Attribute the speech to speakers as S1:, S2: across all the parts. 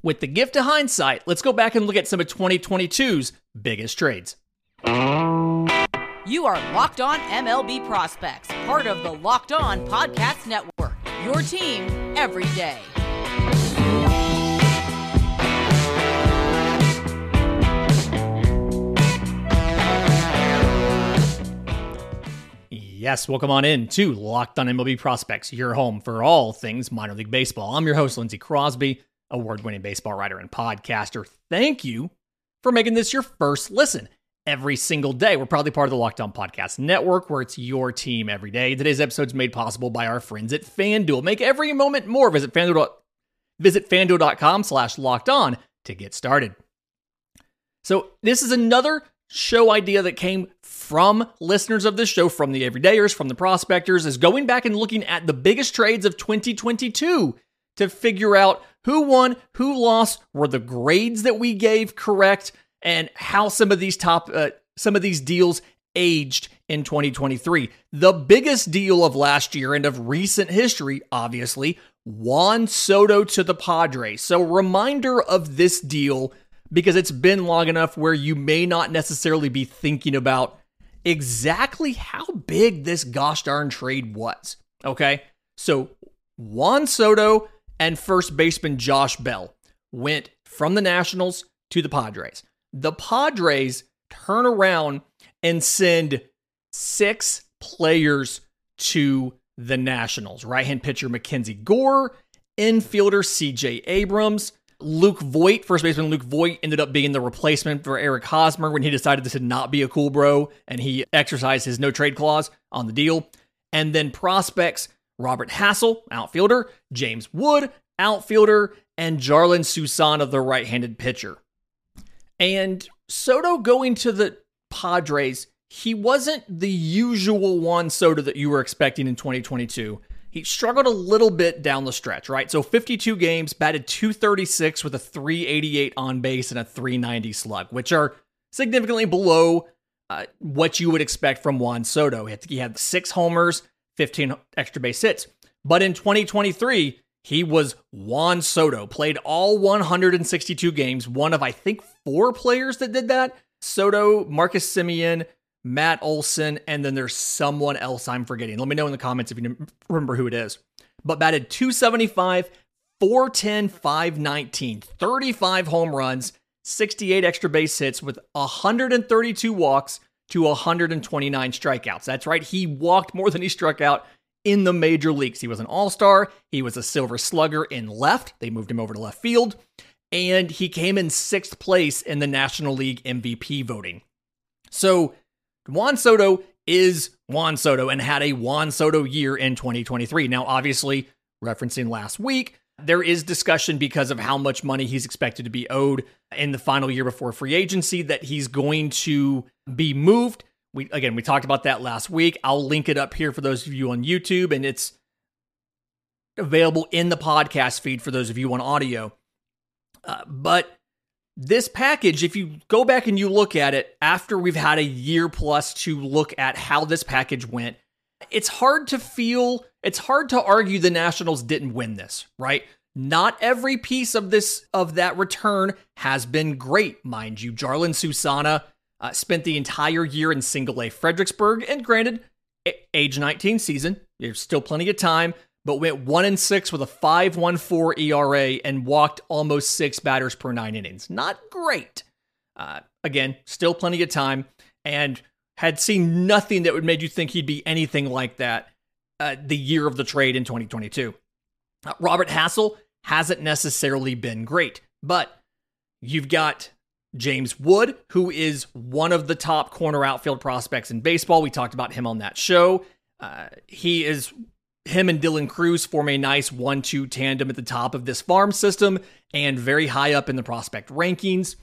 S1: With the gift of hindsight, let's go back and look at some of 2022's biggest trades.
S2: You are Locked On MLB Prospects, part of the Locked On Podcast Network. Your team every day.
S1: Yes, welcome on in to Locked On MLB Prospects, your home for all things minor league baseball. I'm your host, Lindsay Crosby, award winning baseball writer and podcaster. Thank you for making this your first listen every single day. We're proudly part of the Locked On Podcast Network, where it's your team every day. Today's episode is made possible by our friends at FanDuel. Make every moment more. Visit FanDuel. Visit fanduel.com slash locked on to get started. So, this is another show idea that came from listeners of this show, from the everydayers, from the prospectors, is going back and looking at the biggest trades of 2022 to figure out who won, who lost, were the grades that we gave correct, and how some of these top uh, some of these deals aged in 2023. The biggest deal of last year and of recent history, obviously, Juan Soto to the Padres. So reminder of this deal because it's been long enough where you may not necessarily be thinking about exactly how big this gosh darn trade was. Okay. So Juan Soto and first baseman Josh Bell went from the Nationals to the Padres. The Padres turn around and send six players to the Nationals. Right hand pitcher Mackenzie Gore, infielder CJ Abrams, Luke Voit, first baseman Luke Voit, ended up being the replacement for Eric Hosmer when he decided this would not be a cool bro and he exercised his no trade clause on the deal. And then prospects Robert Hassell, outfielder, James Wood, outfielder, and Jarlin Susana, the right handed pitcher. And Soto going to the Padres, he wasn't the usual Juan Soto that you were expecting in 2022. He struggled a little bit down the stretch, right? So 52 games, batted 236 with a 388 on base and a 390 slug, which are significantly below uh, what you would expect from Juan Soto. He had six homers, 15 extra base hits. But in 2023, he was Juan Soto, played all 162 games, one of, I think, four players that did that. Soto, Marcus Semien, Matt Olson, and then there's someone else I'm forgetting. Let me know in the comments if you remember who it is. But batted 275, 410, 519, 35 home runs, 68 extra base hits with 132 walks to 129 strikeouts. That's right, he walked more than he struck out in the major leagues. He was an all star, he was a silver slugger in left. They moved him over to left field, and he came in sixth place in the National League MVP voting. So, Juan Soto is Juan Soto and had a Juan Soto year in 2023. Now, obviously, referencing last week, there is discussion because of how much money he's expected to be owed in the final year before free agency that he's going to be moved. We again, we talked about that last week. I'll link it up here for those of you on YouTube and it's available in the podcast feed for those of you on audio. Uh, but this package, if you go back and you look at it after we've had a year plus to look at how this package went, it's hard to feel, it's hard to argue the Nationals didn't win this, right? Not every piece of this of that return has been great, mind you. Jarlin Susana uh, spent the entire year in Single A Fredericksburg, and granted, age 19 season, there's still plenty of time but went one and six with a 5.14 ERA and walked almost six batters per nine innings. Not great. Uh, again, still plenty of time, and had seen nothing that would make you think he'd be anything like that uh, the year of the trade in 2022. Uh, Robert Hassell hasn't necessarily been great, but you've got James Wood, who is one of the top corner outfield prospects in baseball. We talked about him on that show. Uh, he is him and Dylan Crews form a nice one two tandem at the top of this farm system and very high up in the prospect rankings.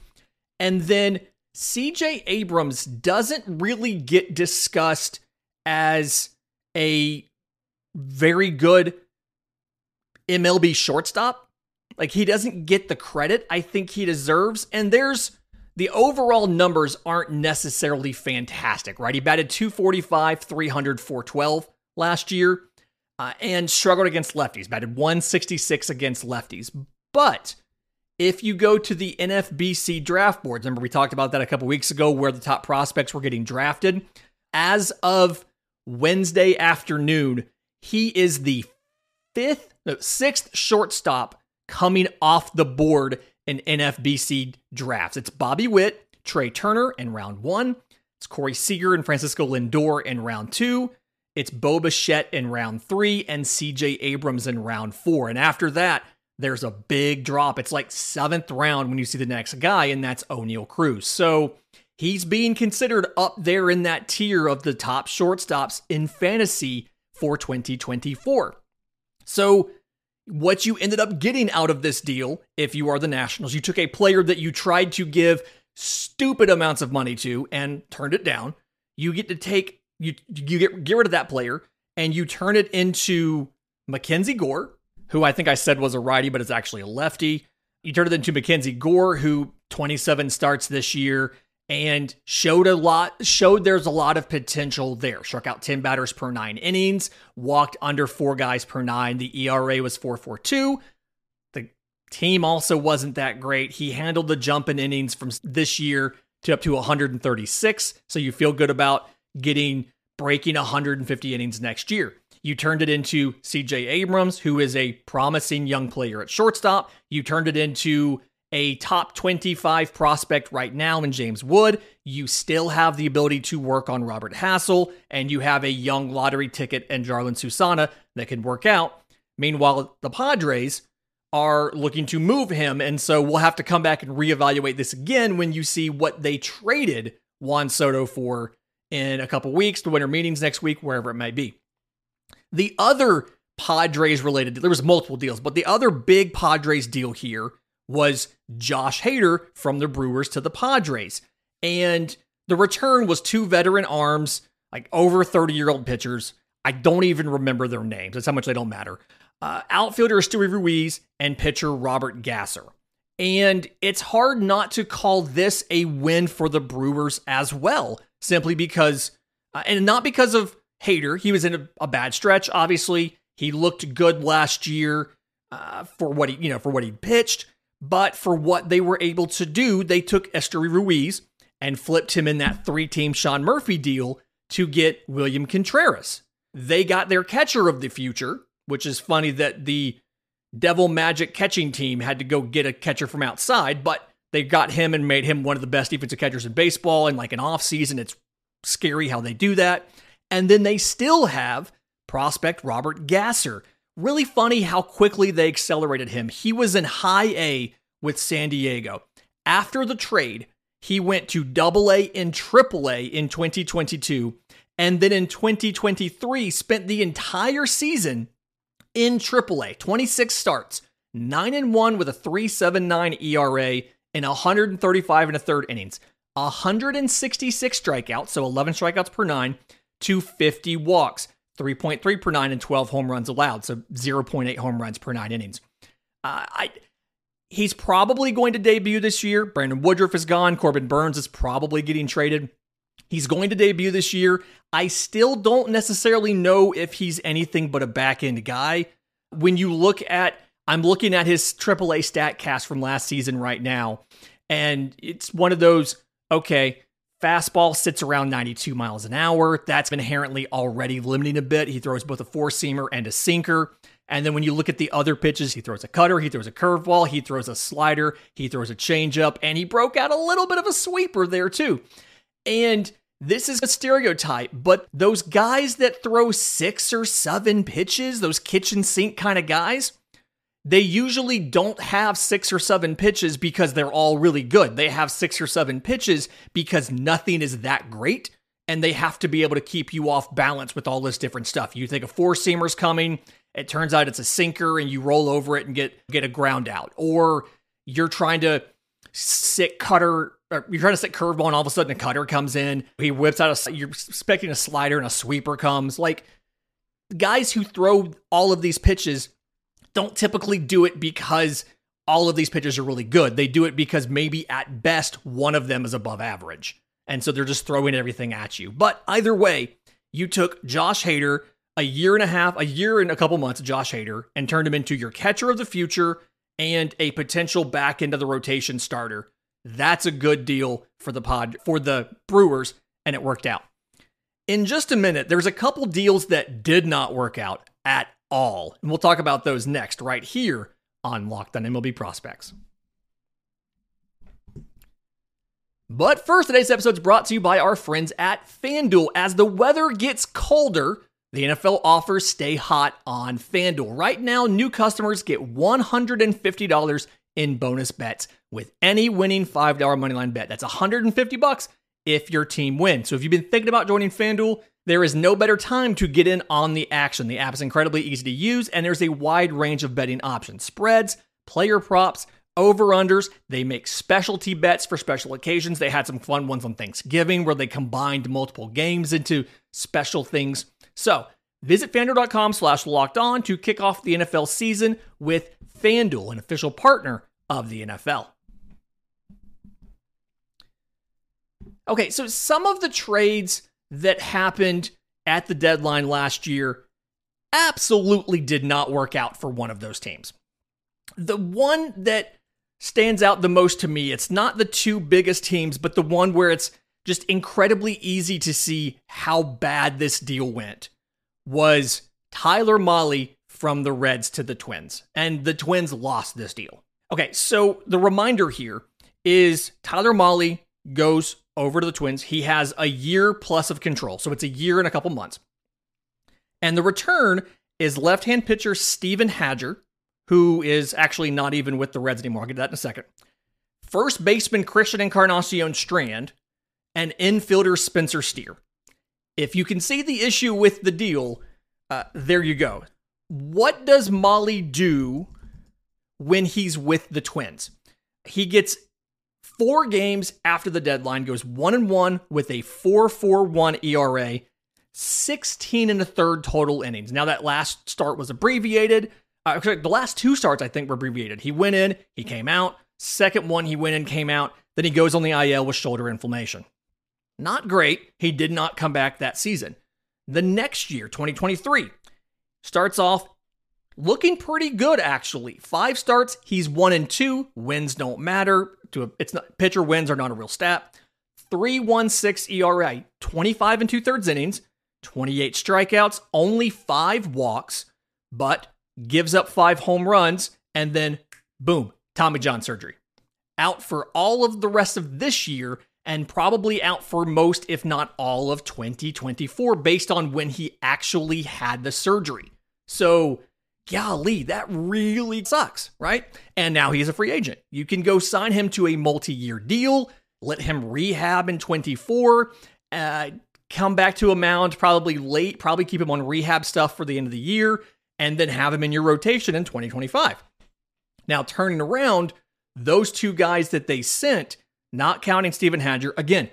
S1: And then CJ Abrams doesn't really get discussed as a very good MLB shortstop. Like he doesn't get the credit I think he deserves. And there's the overall numbers aren't necessarily fantastic, right? He batted 245, 300, 412 last year uh, and struggled against lefties, batted 166 against lefties. But if you go to the NFBC draft boards, remember we talked about that a couple weeks ago where the top prospects were getting drafted. As of Wednesday afternoon, he is the fifth, no, sixth shortstop coming off the board in NFBC drafts. It's Bobby Witt, Trea Turner in round one. It's Corey Seager and Francisco Lindor in round two. It's Bo Bichette in round three and CJ Abrams in round four. And after that, there's a big drop. It's like seventh round when you see the next guy, and that's Oneil Cruz. So he's being considered up there in that tier of the top shortstops in fantasy for 2024. So what you ended up getting out of this deal, if you are the Nationals, you took a player that you tried to give stupid amounts of money to and turned it down. You get to take you you get get rid of that player and you turn it into Mackenzie Gore, who I think I said was a righty, but is actually a lefty. You turn it into Mackenzie Gore, who 27 starts this year and showed a lot, showed there's a lot of potential there. Struck out 10 batters per nine innings, walked under four guys per nine. The ERA was 442. The team also wasn't that great. He handled the jump in innings from this year to up to 136. So you feel good about getting breaking 150 innings next year. You turned it into CJ Abrams, who is a promising young player at shortstop. You turned it into a top 25 prospect right now in James Wood. You still have the ability to work on Robert Hassell, and you have a young lottery ticket and Jarlin Susana that can work out. Meanwhile, the Padres are looking to move him, and so we'll have to come back and reevaluate this again when you see what they traded Juan Soto for in a couple weeks, the winter meetings next week, wherever it may be. The other Padres related, there was multiple deals, but the other big Padres deal here was Josh Hader from the Brewers to the Padres. And the return was two veteran arms, like over 30 year old pitchers. I don't even remember their names. That's how much they don't matter. Uh, outfielder Esteury Ruiz and pitcher Robert Gasser. And it's hard not to call this a win for the Brewers as well, simply because, uh, and not because of Hader. He was in a, a, bad stretch. Obviously, he looked good last year uh, for what he, you know, for what he pitched. But for what they were able to do, they took Esteury Ruiz and flipped him in that three team Sean Murphy deal to get William Contreras. They got their catcher of the future, which is funny that the Devil Magic catching team had to go get a catcher from outside, but they got him and made him one of the best defensive catchers in baseball in like an offseason. It's scary how they do that. And then they still have prospect Robert Gasser, Really funny how quickly they accelerated him. He was in high A with San Diego. After the trade, he went to double A and triple A in 2022. And then in 2023, spent the entire season in AAA, 26 starts, 9 and 1 with a 3.79 ERA in 135 and a third innings, 166 strikeouts, so 11 strikeouts per 9, to 50 walks. 3.3 per nine and 12 home runs allowed, so 0.8 home runs per nine innings. Uh, I he's probably going to debut this year. Brandon Woodruff is gone. Corbin Burnes is probably getting traded. He's going to debut this year. I still don't necessarily know if he's anything but a back end guy. When you look at, I'm looking at his AAA Statcast from last season right now, and it's one of those, okay, Fastball sits around 92 miles an hour. That's inherently already limiting a bit. He throws both a four seamer and a sinker. And then when you look at the other pitches, he throws a cutter, he throws a curveball, he throws a slider, he throws a changeup, and he broke out a little bit of a sweeper there too. And this is a stereotype, but those guys that throw six or seven pitches, those kitchen sink kind of guys, they usually don't have six or seven pitches because they're all really good. They have six or seven pitches because nothing is that great and they have to be able to keep you off balance with all this different stuff. You think a four seamer's coming, it turns out it's a sinker and you roll over it and get get a ground out. Or you're trying to sit cutter you're trying to sit curveball and all of a sudden a cutter comes in. He whips out a you're expecting a slider and a sweeper comes. Like guys who throw all of these pitches don't typically do it because all of these pitchers are really good. They do it because maybe at best one of them is above average. And so they're just throwing everything at you. But either way, you took Josh Hader, a year and a half, a year and a couple months, Josh Hader, and turned him into your catcher of the future and a potential back into the rotation starter. That's a good deal for the pod for the Brewers, and it worked out. In just a minute, there's a couple deals that did not work out at all. And we'll talk about those next, right here on Locked on MLB Prospects. But first, today's episode is brought to you by our friends at FanDuel. As the weather gets colder, the NFL offers stay hot on FanDuel. Right now, new customers get $150 in bonus bets with any winning $5 moneyline bet. That's 150 bucks if your team wins. So if you've been thinking about joining FanDuel, there is no better time to get in on the action. The app is incredibly easy to use, and there's a wide range of betting options spreads, player props, over unders. They make specialty bets for special occasions. They had some fun ones on Thanksgiving where they combined multiple games into special things. So visit fanduel.com slash locked on to kick off the NFL season with FanDuel, an official partner of the NFL. Okay, so some of the trades that happened at the deadline last year absolutely did not work out for one of those teams. The one that stands out the most to me, it's not the two biggest teams, but the one where it's just incredibly easy to see how bad this deal went, was Tyler Mahle from the Reds to the Twins. And the Twins lost this deal. Okay, so the reminder here is Tyler Mahle goes over to the Twins. He has a year plus of control. So it's a year and a couple months. And the return is left hand pitcher Steven Hajjar, who is actually not even with the Reds anymore. I'll get that in a second. First baseman Christian Encarnacion Strand, and infielder Spencer Steer. If you can see the issue with the deal, uh, there you go. What does Mahle do when he's with the Twins? He gets four games after the deadline, goes one and one with a 4.41 ERA, 16 and a third total innings. Now that last start was abbreviated. Uh, the last two starts I think were abbreviated. He went in, he came out. Second one, he went in, came out. Then he goes on the IL with shoulder inflammation. Not great. He did not come back that season. The next year, 2023, starts off looking pretty good actually. Five starts, he's one and two. Wins don't matter. To a, it's not pitcher wins are not a real stat. 3.16 ERA, 25 and two thirds innings, 28 strikeouts, only five walks, but gives up five home runs, and then boom, Tommy John surgery. Out for all of the rest of this year, and probably out for most, if not all, of 2024, based on when he actually had the surgery. So golly, that really sucks, right? And now he's a free agent. You can go sign him to a multi year deal, let him rehab in 24, uh, come back to a mound probably late, probably keep him on rehab stuff for the end of the year, and then have him in your rotation in 2025. Now, turning around, those two guys that they sent, not counting Steven Hajjar, again,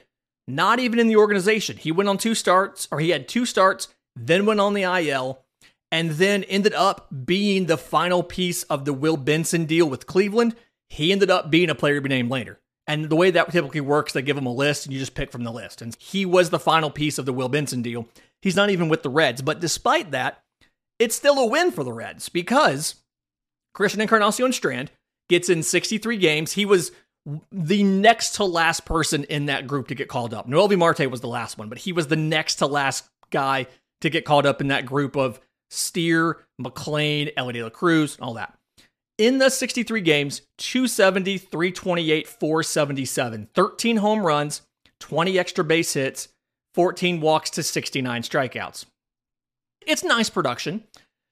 S1: not even in the organization. He went on two starts, or he had two starts, then went on the IL and then ended up being the final piece of the Will Benson deal with Cleveland. He ended up being a player to be named later. And the way that typically works, they give him a list and you just pick from the list. And he was the final piece of the Will Benson deal. He's not even with the Reds. But despite that, it's still a win for the Reds because Christian Encarnacion Strand gets in 63 games. He was the next to last person in that group to get called up. Noelvi Marte was the last one, but he was the next to last guy to get called up in that group of Steer, McLain, Elly De La Cruz, all that. In the 63 games, 270, 328, 477, 13 home runs, 20 extra base hits, 14 walks to 69 strikeouts. It's nice production.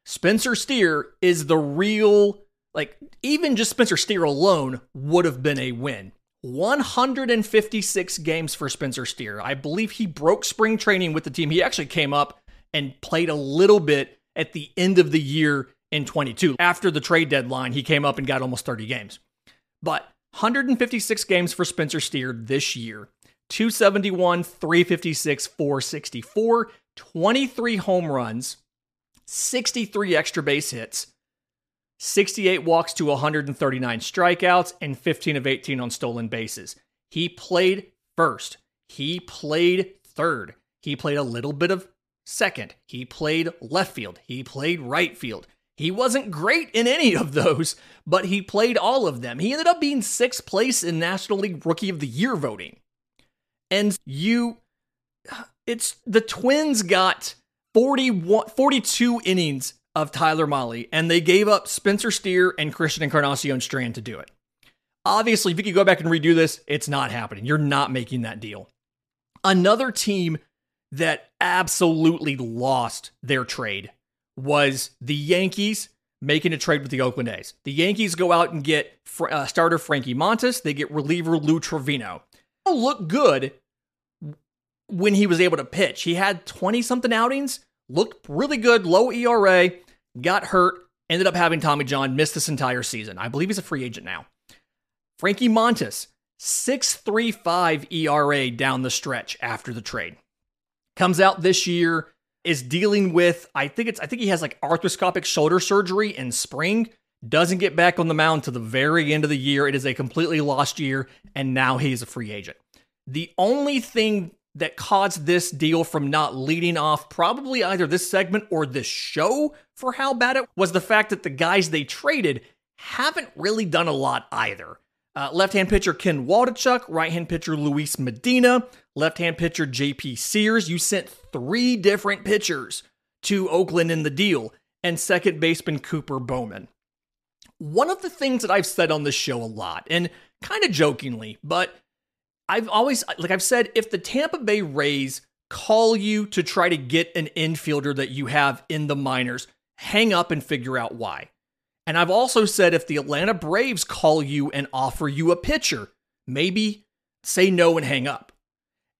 S1: Spencer Steer is the real, like, even just Spencer Steer alone would have been a win. 156 games for Spencer Steer. I believe he broke spring training with the team. He actually came up and played a little bit at the end of the year in 22. After the trade deadline, he came up and got almost 30 games. But 156 games for Spencer Steer this year. 271, 356, 464, 23 home runs, 63 extra base hits, 68 walks to 139 strikeouts, and 15 of 18 on stolen bases. He played first. He played third. He played a little bit of second. He played left field. He played right field. He wasn't great in any of those, but he played all of them. He ended up being sixth place in National League Rookie of the Year voting. And you, it's the Twins got 41, 42 innings of Tyler Mahle, and they gave up Spencer Steer and Christian Encarnacion Strand to do it. Obviously, if you could go back and redo this, it's not happening. You're not making that deal. Another team that absolutely lost their trade was the Yankees making a trade with the Oakland A's. The Yankees go out and get uh, starter Frankie Montas. They get reliever Lou Trivino. Look good when he was able to pitch. He had 20 something outings, looked really good, low ERA, got hurt, ended up having Tommy John, missed this entire season. I believe he's a free agent now. Frankie Montas, 6.35 ERA down the stretch after the trade. Comes out this year, is dealing with I think it's I think he has like arthroscopic shoulder surgery in spring. Doesn't get back on the mound to the very end of the year. It is a completely lost year, and now he's a free agent. The only thing that caused this deal from not leading off probably either this segment or this show for how bad it was the fact that the guys they traded haven't really done a lot either. Uh, left hand pitcher Ken Waldichuk, right hand pitcher Luis Medina, left hand pitcher JP Sears. You sent three different pitchers to Oakland in the deal, and second baseman Cooper Bowman. One of the things that I've said on this show a lot, and kind of jokingly, but I've always, like I've said, if the Tampa Bay Rays call you to try to get an infielder that you have in the minors, hang up and figure out why. And I've also said if the Atlanta Braves call you and offer you a pitcher, maybe say no and hang up.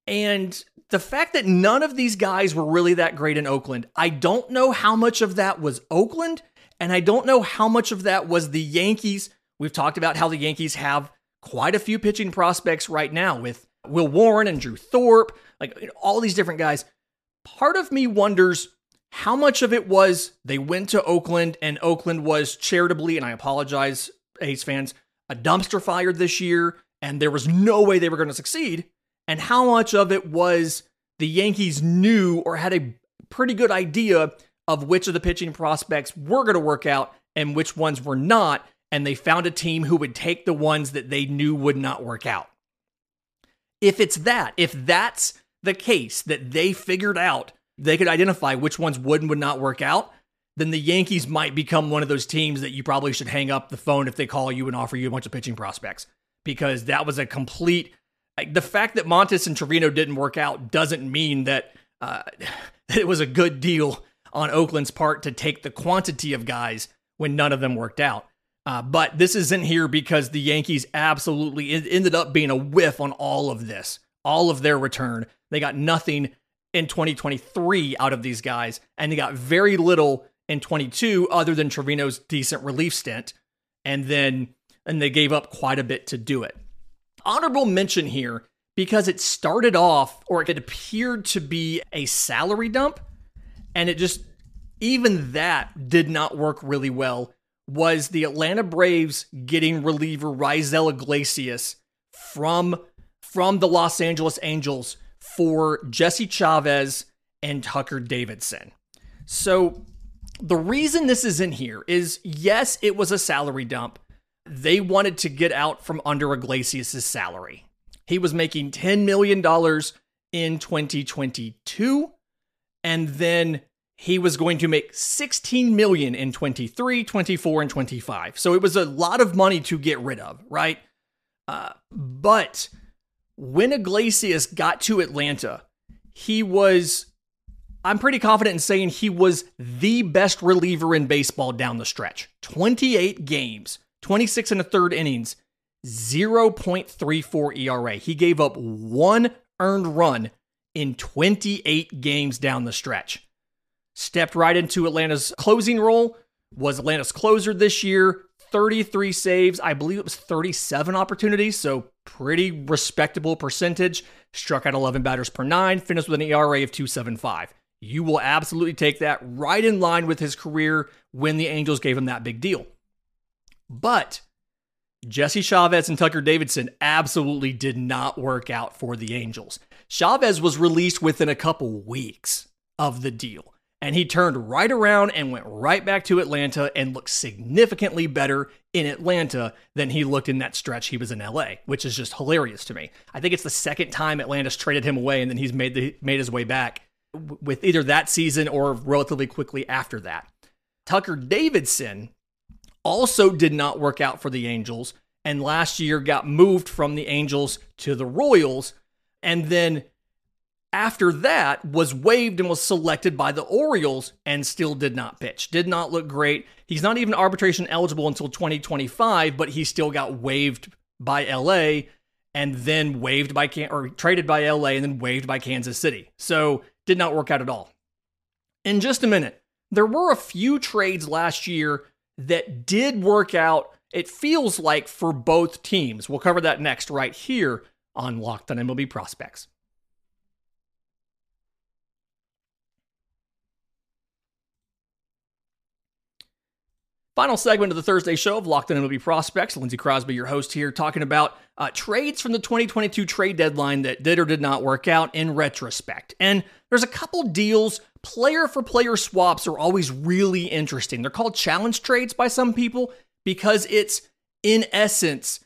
S1: And the fact that none of these guys were really that great in Oakland, I don't know how much of that was Oakland, and I don't know how much of that was the Yankees. We've talked about how the Yankees have quite a few pitching prospects right now with Will Warren and Drew Thorpe, like all these different guys. Part of me wonders how much of it was they went to Oakland and Oakland was charitably, and I apologize, A's fans, a dumpster fire this year, and there was no way they were going to succeed and how much of it was the Yankees knew or had a pretty good idea of which of the pitching prospects were going to work out and which ones were not. And they found a team who would take the ones that they knew would not work out. If it's that, if that's the case that they figured out, they could identify which ones would and would not work out, then the Yankees might become one of those teams that you probably should hang up the phone if they call you and offer you a bunch of pitching prospects because that was a complete the fact that Montas and Trivino didn't work out doesn't mean that uh, it was a good deal on Oakland's part to take the quantity of guys when none of them worked out. Uh, but this isn't here because the Yankees absolutely ended up being a whiff on all of this, all of their return. They got nothing in 2023 out of these guys, and they got very little in 22 other than Trivino's decent relief stint. And then, and they gave up quite a bit to do it honorable mention here because it started off, or it appeared to be a salary dump, and it just, even that did not work really well. Was the Atlanta Braves getting reliever Raisel Iglesias from from the Los Angeles Angels for Jesse Chavez and Tucker Davidson. So the reason this is in here is yes, it was a salary dump, they wanted to get out from under Iglesias' salary. He was making $10 million in 2022, and then he was going to make 16 million in 23, 24, and 25. So it was a lot of money to get rid of, right? Uh, but when Iglesias got to Atlanta, he was, I'm pretty confident in saying he was the best reliever in baseball down the stretch. 28 games, 26 and a third innings, 0.34 ERA. He gave up one earned run in 28 games down the stretch. Stepped right into Atlanta's closing role, was Atlanta's closer this year, 33 saves. I believe it was 37 opportunities, so pretty respectable percentage. Struck out 11 batters per nine, finished with an ERA of 275. You will absolutely take that right in line with his career when the Angels gave him that big deal. But Jesse Chavez and Tucker Davidson absolutely did not work out for the Angels. Chavez was released within a couple weeks of the deal. and he turned right around and went right back to Atlanta and looked significantly better in Atlanta than he looked in that stretch he was in LA, which is just hilarious to me. I think it's the second time Atlanta's traded him away and then he's made the made his way back with either that season or relatively quickly after that. Tucker Davidson also did not work out for the Angels and last year got moved from the Angels to the Royals and then after that was waived and was selected by the Orioles and still did not pitch. Did not look great. He's not even arbitration eligible until 2025, but he still got waived by LA and then waived by or traded by LA and then waived by Kansas City. So, did not work out at all. In just a minute, there were a few trades last year that did work out. It feels like for both teams. We'll cover that next right here on Locked on MLB Prospects. Final segment of the Thursday show of Locked On MLB Prospects. Lindsay Crosby, your host here, talking about uh, trades from the 2022 trade deadline that did or did not work out in retrospect. And there's a couple deals. Player for player swaps are always really interesting. They're called challenge trades by some people because it's, in essence,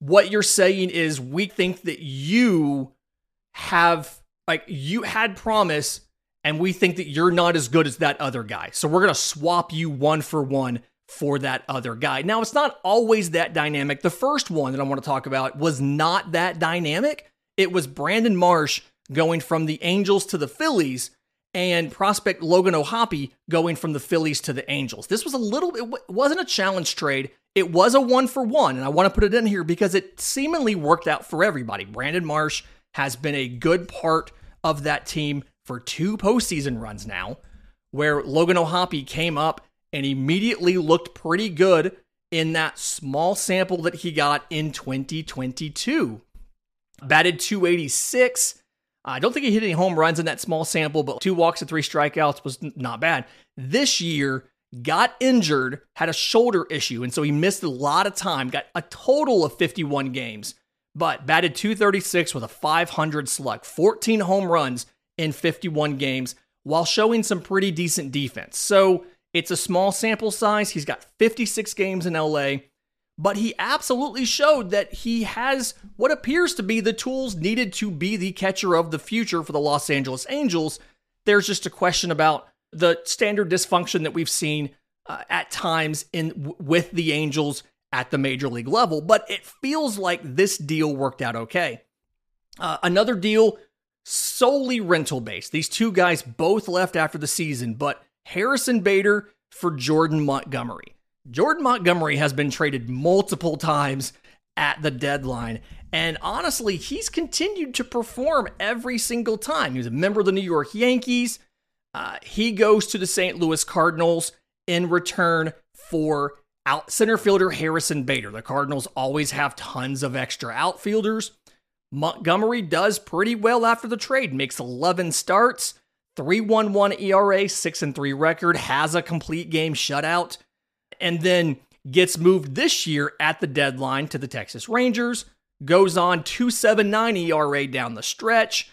S1: what you're saying is we think that you have, like, you had promise and we think that you're not as good as that other guy. So we're going to swap you one for one for that other guy. Now, it's not always that dynamic. The first one that I want to talk about was not that dynamic. It was Brandon Marsh going from the Angels to the Phillies and prospect Logan O'Hoppe going from the Phillies to the Angels. This was a little, it wasn't a challenge trade. It was a one for one. And I want to put it in here because it seemingly worked out for everybody. Brandon Marsh has been a good part of that team for two postseason runs now, where Logan O'Hoppe came up and immediately looked pretty good in that small sample that he got in 2022. Batted 286. I don't think he hit any home runs in that small sample, but two walks and three strikeouts was not bad. This year, got injured, had a shoulder issue, and so he missed a lot of time, got a total of 51 games, but batted 236 with a 500 slug, 14 home runs, in 51 games while showing some pretty decent defense. So it's a small sample size. He's got 56 games in LA, but he absolutely showed that he has what appears to be the tools needed to be the catcher of the future for the Los Angeles Angels. There's just a question about the standard dysfunction that we've seen uh, at times in with the Angels at the major league level, but it feels like this deal worked out okay. Uh, another deal solely rental based. These two guys both left after the season, but Harrison Bader for Jordan Montgomery. Jordan Montgomery has been traded multiple times at the deadline. And honestly, he's continued to perform every single time. He was a member of the New York Yankees. Uh, he goes to the St. Louis Cardinals in return for out center fielder Harrison Bader. The Cardinals always have tons of extra outfielders. Montgomery does pretty well after the trade, makes 11 starts, 3.11 ERA, 6 and 3 record, has a complete game shutout, and then gets moved this year at the deadline to the Texas Rangers, goes on 2.79 ERA down the stretch,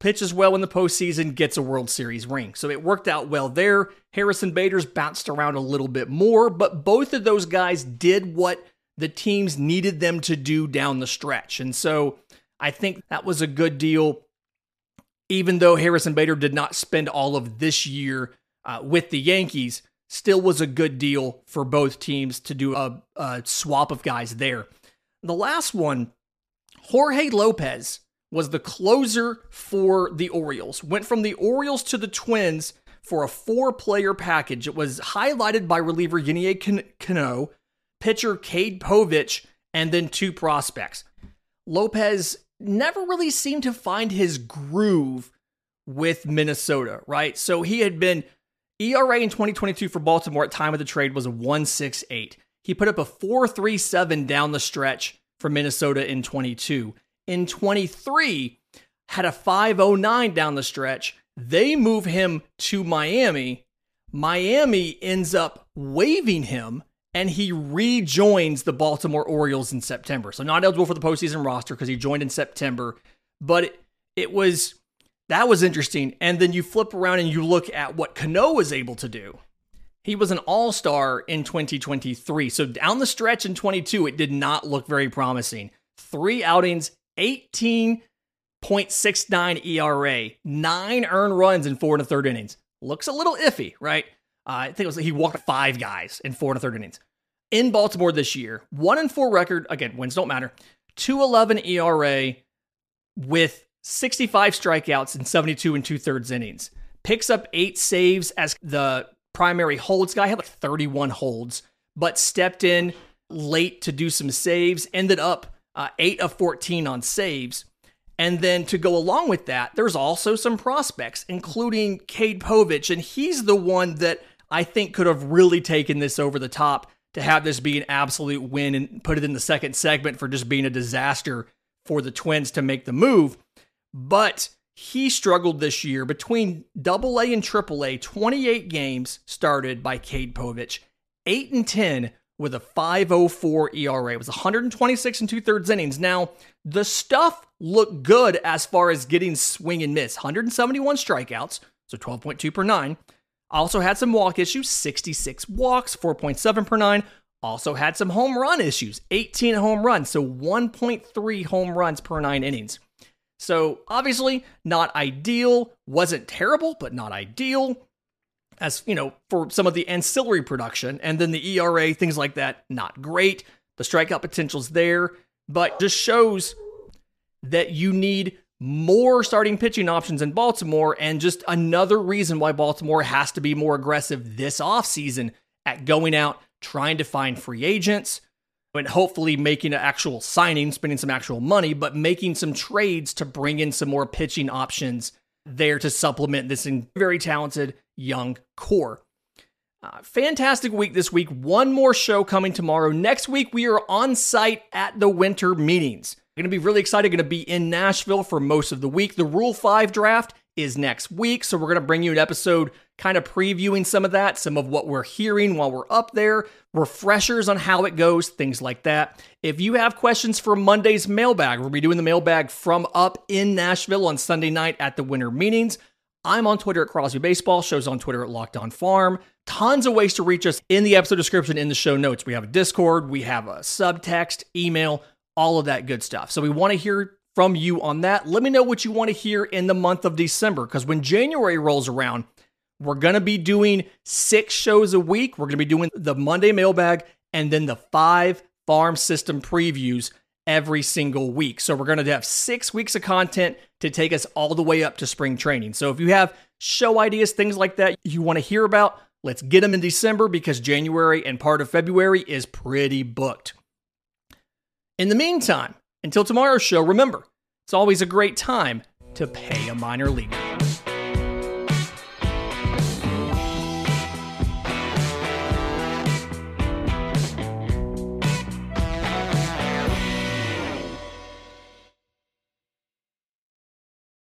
S1: pitches well in the postseason, gets a World Series ring. So it worked out well there. Harrison Bader's bounced around a little bit more, but both of those guys did what the teams needed them to do down the stretch. And so I think that was a good deal, even though Harrison Bader did not spend all of this year uh, with the Yankees, still was a good deal for both teams to do a, a swap of guys there. The last one, Jorge Lopez was the closer for the Orioles. Went from the Orioles to the Twins for a four player package. It was highlighted by reliever Yennier Cano, pitcher Cade Povich, and then two prospects. Lopez never really seemed to find his groove with Minnesota, right? So he had been ERA in 2022 for Baltimore at time of the trade was a 168. He put up a 437 down the stretch for Minnesota in 22. In 23, had a 509 down the stretch. They move him to Miami. Miami ends up waiving him and he rejoins the Baltimore Orioles in September. So not eligible for the postseason roster because he joined in September, but it, it was that was interesting. And then you flip around and you look at what Cano was able to do. He was an all star in 2023. So down the stretch in 22, it did not look very promising. Three outings, 18.69 ERA, nine earned runs in four and a third innings. Looks a little iffy, right? Uh, I think it was he walked five guys in four and a third innings. In Baltimore this year, one and four record, again, wins don't matter, 211 ERA with 65 strikeouts in 72 and two thirds innings. Picks up eight saves as the primary holds guy, had like 31 holds, but stepped in late to do some saves, ended up uh, 8 of 14 on saves. And then to go along with that, there's also some prospects, including Cade Povich. And he's the one that I think could have really taken this over the top to have this be an absolute win and put it in the second segment for just being a disaster for the Twins to make the move. But he struggled this year between double A and triple A, 28 games started by Cade Povich, 8 and 10 with a 504 ERA. It was 126 and two thirds innings. Now, the stuff looked good as far as getting swing and miss 171 strikeouts, so 12.2 per nine. Also had some walk issues, 66 walks, 4.7 per nine. Also had some home run issues, 18 home runs, so 1.3 home runs per nine innings. So obviously not ideal, wasn't terrible, but not ideal. As you know, for some of the ancillary production, and then the ERA, things like that, not great. The strikeout potential's there, but just shows that you need more starting pitching options in Baltimore, and just another reason why Baltimore has to be more aggressive this offseason at going out, trying to find free agents, and hopefully making an actual signing, spending some actual money, but making some trades to bring in some more pitching options there to supplement this very talented young core. Uh, fantastic week this week. One more show coming tomorrow. Next week, we are on site at the winter meetings. Going to be really excited. Going to be in Nashville for most of the week. The Rule 5 draft is next week. So we're going to bring you an episode kind of previewing some of that, some of what we're hearing while we're up there, refreshers on how it goes, things like that. If you have questions for Monday's mailbag, we'll be doing the mailbag from up in Nashville on Sunday night at the winter meetings. I'm on Twitter at Crosby Baseball, shows on Twitter at Locked On Farm. Tons of ways to reach us in the episode description in the show notes. We have a Discord, we have a subtext, email, all of that good stuff. So we want to hear from you on that. Let me know what you want to hear in the month of December because when January rolls around, we're going to be doing six shows a week. We're going to be doing the Monday mailbag and then the five farm system previews every single week. So we're going to have six weeks of content to take us all the way up to spring training. So if you have show ideas, things like that you want to hear about, let's get them in December because January and part of February is pretty booked. In the meantime, until tomorrow's show, remember, it's always a great time to pay a minor leaguer.